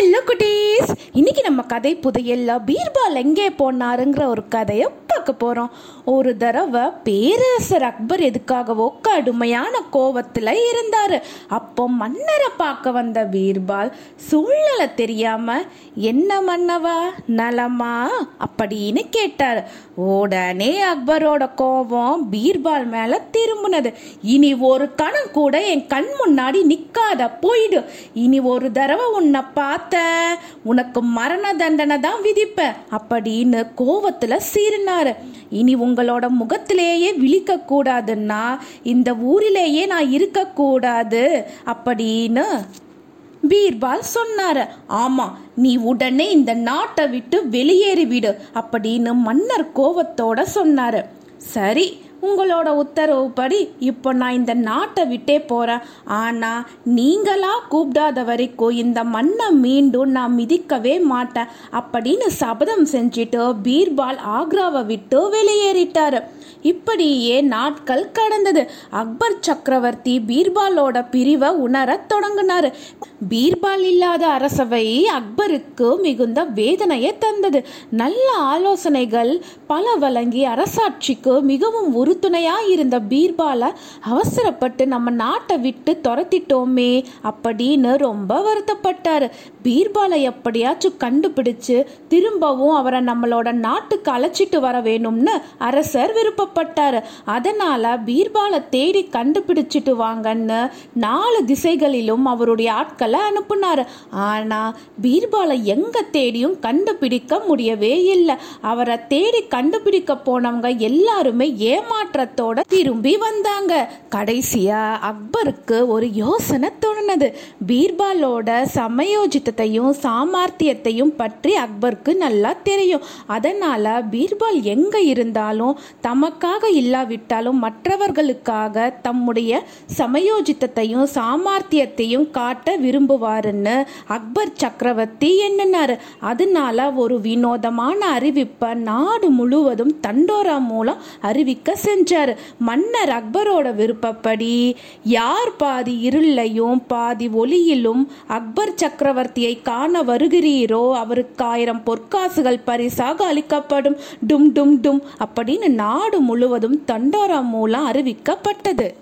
Hello குட்டீஸ். இன்னைக்கு நம்ம கதை புதையல்ல பீர்பால் எங்கே போனாருங்கிற ஒரு கதையை பார்க்க போறோம். ஒரு தடவை பேரரசர் அக்பர் எதுக்காகவோ கடுமையான கோவத்தில் இருந்தாரு. அப்போ மன்னரை பார்க்க வந்த பீர்பால் சூழ்நிலை தெரியாம என்ன மன்னவா நலமா? அப்படின்னு கேட்டார். உடனே அக்பரோட கோபம் பீர்பால் மேல திரும்பினது. இனி ஒரு கணம் கூட என் கண் முன்னாடி நிக்காத போயிடு. இனி ஒரு தடவை உன்னை பார்த்த உனக்கு மரண தண்டனை தான் விதிப்ப அப்படின்னு கோவத்தில் சீருனா இனி உங்களோட முகத்திலேயே விழிக்க கூடாதுன்னா இந்த ஊரிலேயே நான் இருக்கக்கூடாது அப்படின்னு பீர்பால் சொன்னாரு. ஆமா நீ உடனே இந்த நாட்டை விட்டு வெளியேறி விடு அப்படின்னு மன்னர் கோவத்தோட சொன்னாரு. சரி உங்களோட உத்தரவுப்படி இப்போ நான் இந்த நாட்டை விட்டே போகிறேன் ஆனால் நீங்களா கூப்பிடாத வரைக்கும் இந்த மண்ணை மீண்டும் நான் மிதிக்கவே மாட்டேன் அப்படின்னு சபதம் செஞ்சுட்டு பீர்பால் ஆக்ராவை விட்டு வெளியேறிட்டார். இப்படியே நாட்கள் கடந்தது. அக்பர் சக்கரவர்த்தி பீர்பாலோட பிரிவை உணரத் தொடங்கினார். பீர்பால் இல்லாத அரசவை அக்பருக்கு மிகுந்த வேதனையை தந்தது. நல்ல ஆலோசனைகள் பல வழங்கி அரசாட்சிக்கு மிகவும் உறுதுணையா இருந்த பீர்பால அவசரப்பட்டு நம்ம நாட்டை விட்டு துரத்திட்டோமே அப்படின்னு ரொம்ப வருத்தப்பட்டாரு. பீர்பாலை எப்படியாச்சும் கண்டுபிடிச்சு திரும்பவும் அவரை நம்மளோட நாட்டுக்கு அழைச்சிட்டு வர வேணும்னு அரசர் விருப்பப்பட்டாரு. அதனால பீர்பாலை தேடி கண்டுபிடிச்சிட்டு வாங்கன்னு நாலு திசைகளிலும் அவருடைய ஆட்களை அனுப்புனாரு. ஆனா பீர்பாலை எங்க தேடியும் கண்டுபிடிக்க முடியவே இல்லை. அவரை தேடி கண்டுபிடிக்க போனவங்க எல்லாருமே ஏமாற்றத்தோட திரும்பி வந்தாங்க. கடைசியா அக்பருக்கு ஒரு யோசனை தோணுனது. பீர்பாலோட சமயோஜித்தத்தையும் சாமர்த்தியத்தையும் பற்றி அக்பருக்கு நல்லா தெரியும். அதனால பீர்பால் எங்க இருந்தாலும் தமக்காக இல்லாவிட்டாலும் மற்றவர்களுக்காக தம்முடைய சமயோஜித்தத்தையும் சாமர்த்தியத்தையும் காட்ட விரும்புவாருன்னு அக்பர் சக்கரவர்த்தி எண்ணினாரு. அதனால ஒரு வினோதமான அறிவிப்பை நாடு முழுவதும் தண்டோரா மூலம் அறிவிக்க செஞ்சாரு மன்னர் அக்பரோட விருப்பப்படி யார் பாதி இருளையும் பாதி ஒளியிலும் அக்பர் சக்கரவர்த்தியை காண வருகிறீரோ அவருக்கு ஆயிரம் பொற்காசுகள் பரிசாக அளிக்கப்படும். டும் டும் டும் அப்படின்னு நாடு முழுவதும் தண்டோரா மூலம் அறிவிக்கப்பட்டது.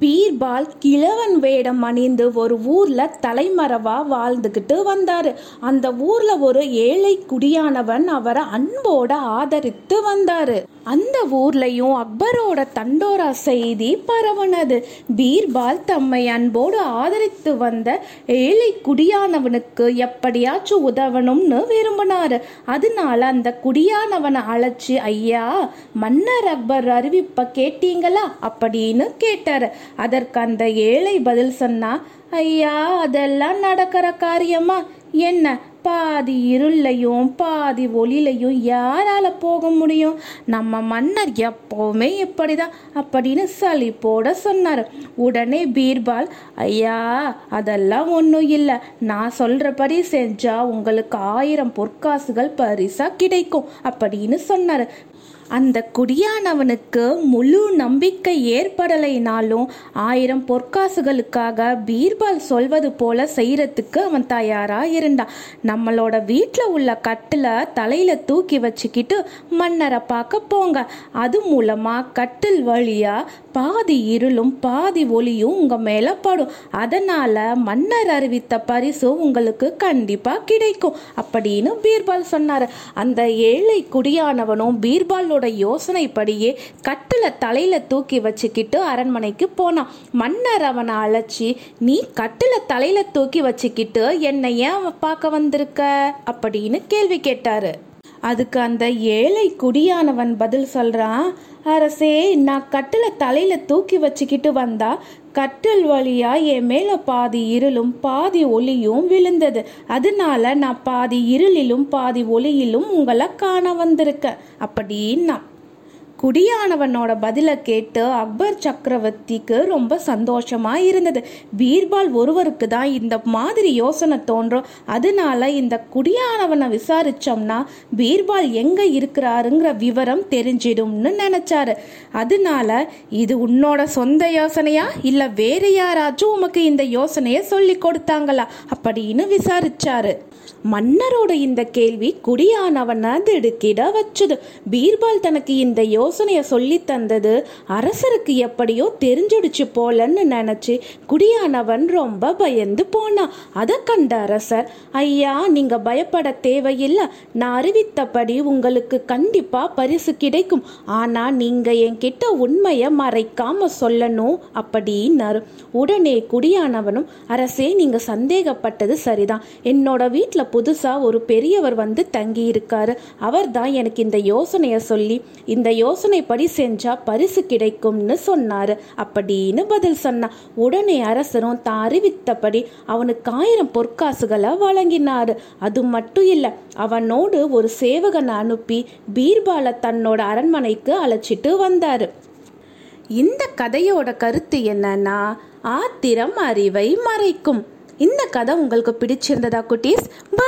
பீர்பால் கிழவன் வேடம் அணிந்து ஒரு ஊர்ல தலைமறைவா வாழ்ந்துகிட்டு வந்தாரு. அந்த ஊர்ல ஒரு ஏழை குடியானவன் அவரை அன்போட ஆதரித்து வந்தாரு. அந்த ஊர்லயும் அக்பரோட தண்டோரா செய்தி பரவுனது. பீர்பால் தம்மை அன்போடு ஆதரித்து வந்த ஏழை குடியானவனுக்கு எப்படியாச்சும் உதவணும்னு விரும்பினாரு. அதனால அந்த குடியானவனை அழைச்சி ஐயா மன்னர் அக்பர் அறிவிப்ப கேட்டீங்களா? அப்படின்னு கேட்டாரு. அதற்கு அந்த ஏழை பதில் சொன்னா ஐயா அதெல்லாம் நடக்கிற காரியமா? என்ன? பாதி இருளையும் பாதி ஒளிலையும் யாரால போக முடியும்? நம்ம மன்னர் எப்பவுமே இப்படிதான் அப்படின்னு சலிப்போட சொன்னார். உடனே பீர்பால் ஐயா அதெல்லாம் ஒன்றும் இல்லை. நான் சொல்றபடி செஞ்சா உங்களுக்கு ஆயிரம் பொற்காசுகள் பரிசா கிடைக்கும் அப்படின்னு சொன்னார். அந்த குடியானவனுக்கு முழு நம்பிக்கை ஏற்படலைனாலும் ஆயிரம் பொற்காசுகளுக்காக பீர்பால் சொல்வது போல செய்யறதுக்கு அவன் தயாரா இருந்தான். நம்மளோட வீட்டில் உள்ள கட்டில தலையில தூக்கி வச்சுக்கிட்டு மன்னரை பார்க்க போங்க. அது மூலமா கட்டில் வழியா பாதி இருளும் பாதி ஒளியும் உங்க மேல படும். அதனால மன்னர் அறிவித்த பரிசு உங்களுக்கு கண்டிப்பா கிடைக்கும் அப்படின்னு பீர்பால் சொன்னார். அந்த ஏழை குடியானவனும் பீர்பால் பீர்பாலோட யோசனைப்படியே கட்டில தலையில தூக்கி வச்சுக்கிட்டு அரண்மனைக்கு போனான். மன்னர் அவனை அழைச்சி நீ கட்டில தலையில தூக்கி வச்சுக்கிட்டு என்னை ஏன் பார்க்க வந்திருக்க? அப்படின்னு கேள்வி கேட்டாரு. அதுக்கு அந்த ஏழை குடியானவன் பதில் சொல்றான் அரசே நான் கட்டில தலையில தூக்கி வச்சுக்கிட்டு வந்தா கட்டில் வழியா என் மேல பாதி இருளும் பாதி ஒளியும் விழுந்தது. அதனால நான் பாதி இருளிலும் பாதி ஒளியிலும் உங்களை காண வந்திருக்கேன். அப்படின்னா குடியானவனோட பதிலை கேட்டு அக்பர் சக்கரவர்த்திக்கு ரொம்ப சந்தோஷமா இருந்தது. பீர்பால் ஒருவருக்கு தான் இந்த மாதிரி யோசனை தோன்றும். அதனால இந்த குடியானவனை விசாரிச்சோம்னா பீர்பால் எங்க இருக்கிறாருங்கிற விவரம் தெரிஞ்சிடும்னு நினைச்சாரு. அதனால இது உன்னோட சொந்த யோசனையா? இல்ல வேற யாராச்சும் உமக்கு இந்த யோசனையை சொல்லி கொடுத்தாங்களா? அப்படின்னு விசாரிச்சாரு. மன்னரோட இந்த கேள்வி குடியானவனை திடுக்கிட வச்சது. பீர்பால் தனக்கு இந்த யோ யோசனையை சொல்லி தந்தது. அரசருக்கு எப்படியோ தெரிஞ்சிடுச்சு போலன்னு நினைச்சு குடியானவன் ரொம்ப பயந்து போனான் அதை கண்ட அரசர் ஐயா நீங்க பயப்பட தேவையில்லை. நான் அறிவித்தபடி உங்களுக்கு கண்டிப்பா பரிசு கிடைக்கும். ஆனா நீங்க என்கிட்ட உண்மையை மறைக்காம சொல்லணும் அப்படின்னாரு. உடனே குடியானவனும் அரசே நீங்க சந்தேகப்பட்டது சரிதான். என்னோட வீட்டில் புதுசா ஒரு பெரியவர் வந்து தங்கி இருக்காரு அவர் தான் எனக்கு இந்த யோசனையை சொல்லி இந்த யோசனைப்படி செஞ்சா பரிசு கிடைக்கும்னு சொன்னாரு. அப்படின்னு பதில் சொன்னான். உடனே அரசரும் தான் அறிவித்தபடி அவனுக்கு ஆயிரம் பொற்காசுகளை வழங்கினாரு. அது மட்டும் இல்லை அவனோடு ஒரு சேவகனை அனுப்பி பீர்பாலை தன்னோட அரண்மனைக்கு அழைச்சிட்டு வந்தாரு. இந்த கதையோட கருத்து என்னன்னா ஆத்திரம் அறிவை மறைக்கும். இந்த கதை உங்களுக்கு பிடிச்சிருந்ததா குட்டீஸ்? பா